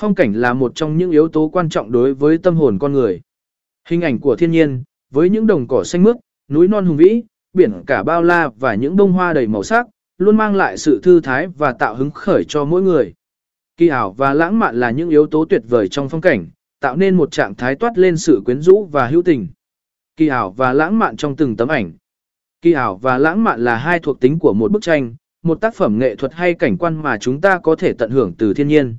phong cảnh là một trong những yếu tố quan trọng đối với tâm hồn con người. Hình ảnh của thiên nhiên, với những đồng cỏ xanh mướt, núi non hùng vĩ, biển cả bao la và những bông hoa đầy màu sắc, luôn mang lại sự thư thái và tạo hứng khởi cho mỗi người. Kỳ ảo và lãng mạn là những yếu tố tuyệt vời trong phong cảnh, tạo nên một trạng thái toát lên sự quyến rũ và hữu tình. Kỳ ảo và lãng mạn trong từng tấm ảnh. Kỳ ảo và lãng mạn là hai thuộc tính của một bức tranh, một tác phẩm nghệ thuật hay cảnh quan mà chúng ta có thể tận hưởng từ thiên nhiên.